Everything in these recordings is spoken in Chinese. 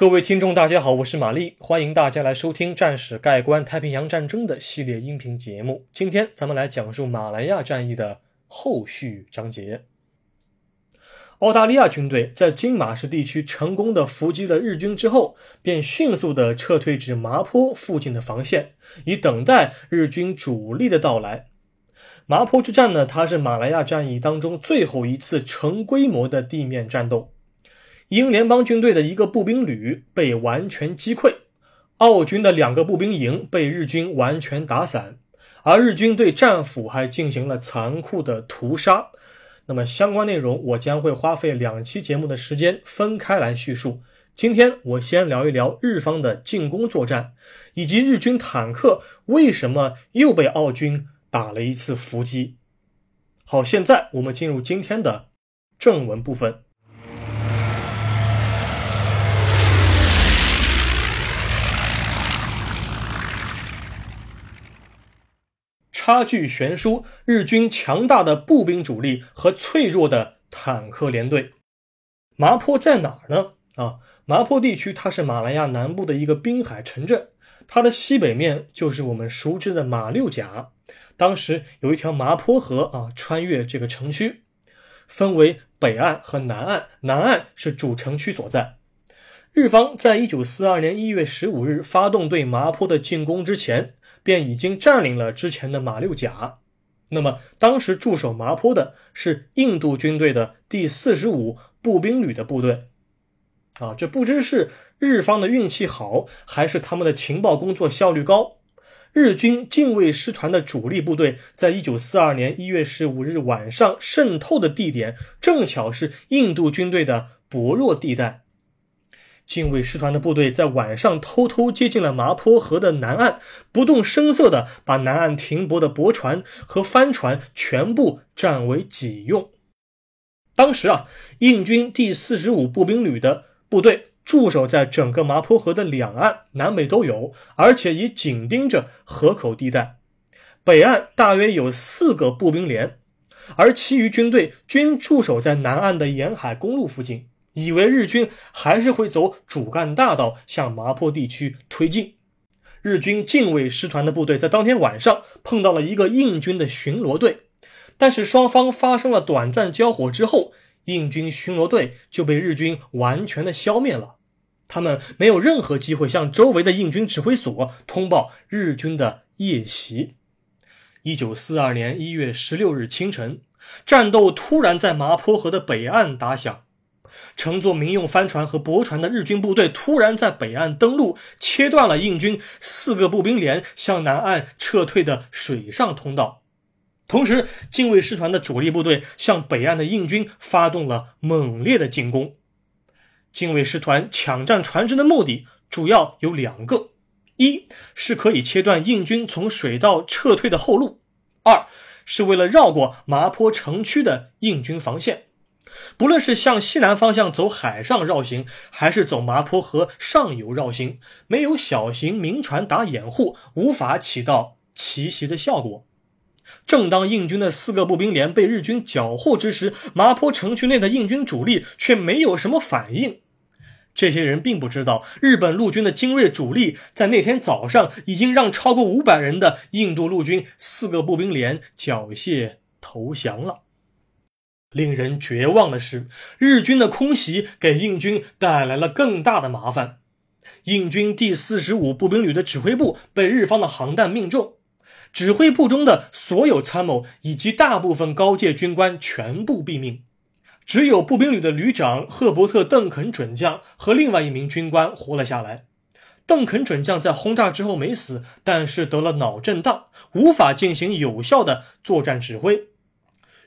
各位听众，大家好，我是玛丽，欢迎大家来收听《战史概观太平洋战争》的系列音频节目。今天咱们来讲述马来亚战役的后续章节。澳大利亚军队在金马市地区成功的伏击了日军之后，便迅速的撤退至麻坡附近的防线，以等待日军主力的到来。麻坡之战呢，它是马来亚战役当中最后一次成规模的地面战斗。英联邦军队的一个步兵旅被完全击溃，澳军的两个步兵营被日军完全打散，而日军对战俘还进行了残酷的屠杀。那么相关内容我将会花费两期节目的时间分开来叙述。今天我先聊一聊日方的进攻作战，以及日军坦克为什么又被澳军打了一次伏击。好，现在我们进入今天的正文部分。差距悬殊，日军强大的步兵主力和脆弱的坦克连队。麻坡在哪儿呢？啊，麻坡地区它是马来亚南部的一个滨海城镇，它的西北面就是我们熟知的马六甲。当时有一条麻坡河啊，穿越这个城区，分为北岸和南岸，南岸是主城区所在。日方在一九四二年一月十五日发动对麻坡的进攻之前。便已经占领了之前的马六甲。那么，当时驻守麻坡的是印度军队的第四十五步兵旅的部队。啊，这不知是日方的运气好，还是他们的情报工作效率高。日军近卫师团的主力部队，在一九四二年一月十五日晚上渗透的地点，正巧是印度军队的薄弱地带。近卫师团的部队在晚上偷偷接近了麻坡河的南岸，不动声色地把南岸停泊的驳船和帆船全部占为己用。当时啊，印军第四十五步兵旅的部队驻守在整个麻坡河的两岸，南北都有，而且也紧盯着河口地带。北岸大约有四个步兵连，而其余军队均驻守在南岸的沿海公路附近。以为日军还是会走主干大道向麻坡地区推进。日军近卫师团的部队在当天晚上碰到了一个印军的巡逻队，但是双方发生了短暂交火之后，印军巡逻队就被日军完全的消灭了。他们没有任何机会向周围的印军指挥所通报日军的夜袭。一九四二年一月十六日清晨，战斗突然在麻坡河的北岸打响。乘坐民用帆船和驳船的日军部队突然在北岸登陆，切断了印军四个步兵连向南岸撤退的水上通道。同时，近卫师团的主力部队向北岸的印军发动了猛烈的进攻。近卫师团抢占船只的目的主要有两个：一是可以切断印军从水道撤退的后路；二是为了绕过麻坡城区的印军防线。不论是向西南方向走海上绕行，还是走麻坡河上游绕行，没有小型民船打掩护，无法起到奇袭的效果。正当印军的四个步兵连被日军缴获之时，麻坡城区内的印军主力却没有什么反应。这些人并不知道，日本陆军的精锐主力在那天早上已经让超过五百人的印度陆军四个步兵连缴械投降了。令人绝望的是，日军的空袭给印军带来了更大的麻烦。印军第四十五步兵旅的指挥部被日方的航弹命中，指挥部中的所有参谋以及大部分高阶军官全部毙命，只有步兵旅的旅长赫伯特·邓肯准将和另外一名军官活了下来。邓肯准将在轰炸之后没死，但是得了脑震荡，无法进行有效的作战指挥。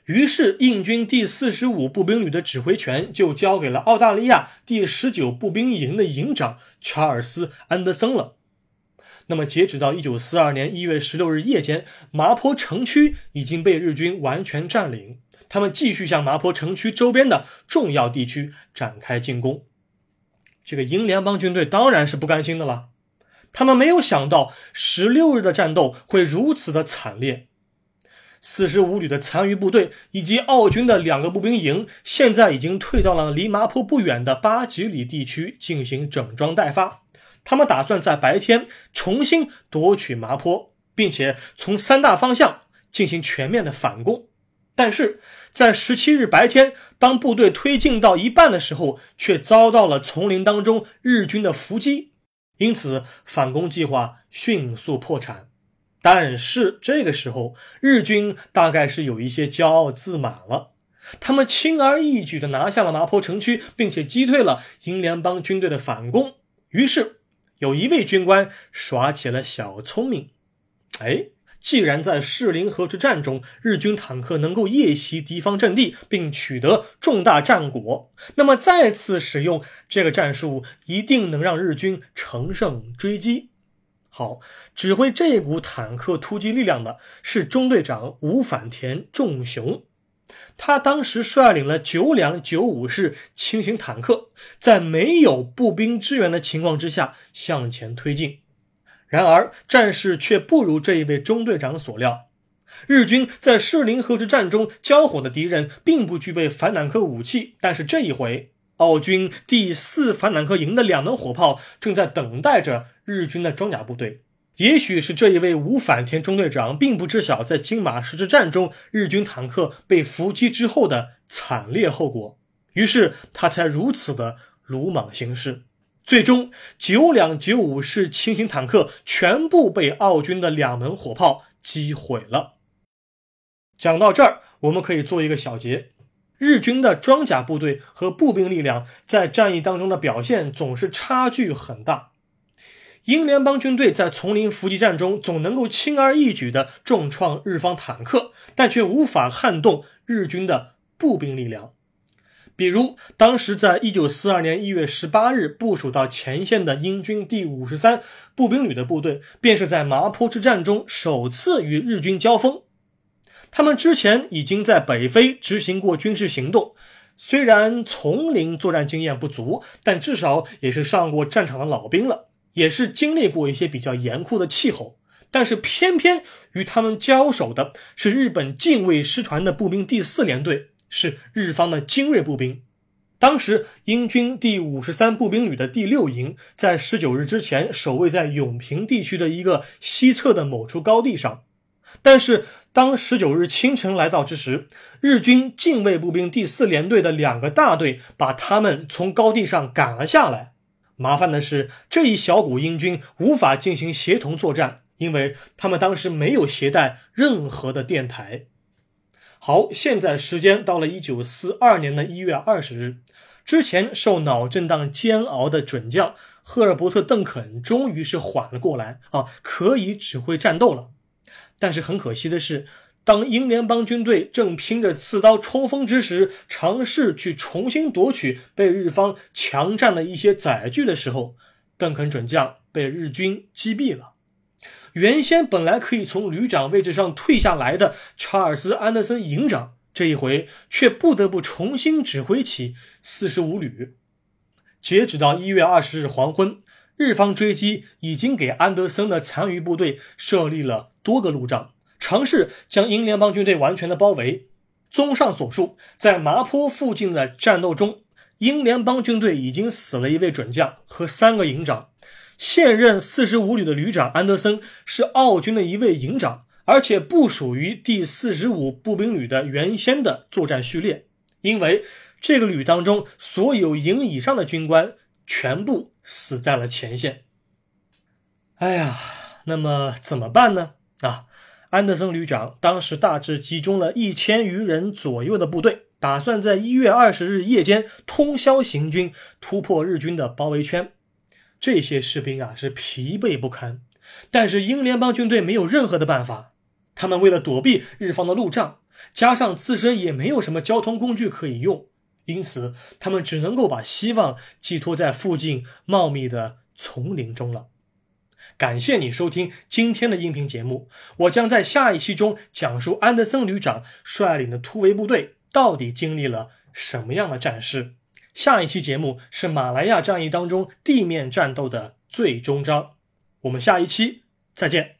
于是，印军第四十五步兵旅的指挥权就交给了澳大利亚第十九步兵营的营长查尔斯·安德森了。那么，截止到一九四二年一月十六日夜间，麻坡城区已经被日军完全占领。他们继续向麻坡城区周边的重要地区展开进攻。这个英联邦军队当然是不甘心的了。他们没有想到十六日的战斗会如此的惨烈。四十五旅的残余部队以及澳军的两个步兵营，现在已经退到了离麻坡不远的八几里地区进行整装待发。他们打算在白天重新夺取麻坡，并且从三大方向进行全面的反攻。但是在十七日白天，当部队推进到一半的时候，却遭到了丛林当中日军的伏击，因此反攻计划迅速破产。但是这个时候，日军大概是有一些骄傲自满了，他们轻而易举地拿下了麻坡城区，并且击退了英联邦军队的反攻。于是，有一位军官耍起了小聪明，哎。既然在士林河之战中，日军坦克能够夜袭敌方阵地并取得重大战果，那么再次使用这个战术，一定能让日军乘胜追击。好，指挥这股坦克突击力量的是中队长吴反田重雄，他当时率领了九两九五式轻型坦克，在没有步兵支援的情况之下向前推进。然而，战事却不如这一位中队长所料。日军在士林河之战中交火的敌人并不具备反坦克武器，但是这一回，奥军第四反坦克营的两门火炮正在等待着日军的装甲部队。也许是这一位无反田中队长并不知晓，在金马石之战中日军坦克被伏击之后的惨烈后果，于是他才如此的鲁莽行事。最终，九两九五式轻型坦克全部被奥军的两门火炮击毁了。讲到这儿，我们可以做一个小结：日军的装甲部队和步兵力量在战役当中的表现总是差距很大。英联邦军队在丛林伏击战中总能够轻而易举地重创日方坦克，但却无法撼动日军的步兵力量。比如，当时在一九四二年一月十八日部署到前线的英军第五十三步兵旅的部队，便是在麻坡之战中首次与日军交锋。他们之前已经在北非执行过军事行动，虽然丛林作战经验不足，但至少也是上过战场的老兵了，也是经历过一些比较严酷的气候。但是偏偏与他们交手的是日本近卫师团的步兵第四联队。是日方的精锐步兵。当时，英军第五十三步兵旅的第六营在十九日之前守卫在永平地区的一个西侧的某处高地上。但是，当十九日清晨来到之时，日军近卫步兵第四联队的两个大队把他们从高地上赶了下来。麻烦的是，这一小股英军无法进行协同作战，因为他们当时没有携带任何的电台。好，现在时间到了一九四二年的一月二十日，之前受脑震荡煎熬的准将赫尔伯特·邓肯终于是缓了过来啊，可以指挥战斗了。但是很可惜的是，当英联邦军队正拼着刺刀冲锋之时，尝试去重新夺取被日方强占的一些载具的时候，邓肯准将被日军击毙了。原先本来可以从旅长位置上退下来的查尔斯·安德森营长，这一回却不得不重新指挥起四十五旅。截止到一月二十日黄昏，日方追击已经给安德森的残余部队设立了多个路障，尝试将英联邦军队完全的包围。综上所述，在麻坡附近的战斗中，英联邦军队已经死了一位准将和三个营长。现任四十五旅的旅长安德森是澳军的一位营长，而且不属于第四十五步兵旅的原先的作战序列，因为这个旅当中所有营以上的军官全部死在了前线。哎呀，那么怎么办呢？啊，安德森旅长当时大致集中了一千余人左右的部队，打算在一月二十日夜间通宵行军，突破日军的包围圈。这些士兵啊是疲惫不堪，但是英联邦军队没有任何的办法。他们为了躲避日方的路障，加上自身也没有什么交通工具可以用，因此他们只能够把希望寄托在附近茂密的丛林中了。感谢你收听今天的音频节目，我将在下一期中讲述安德森旅长率领的突围部队到底经历了什么样的战事。下一期节目是马来亚战役当中地面战斗的最终章，我们下一期再见。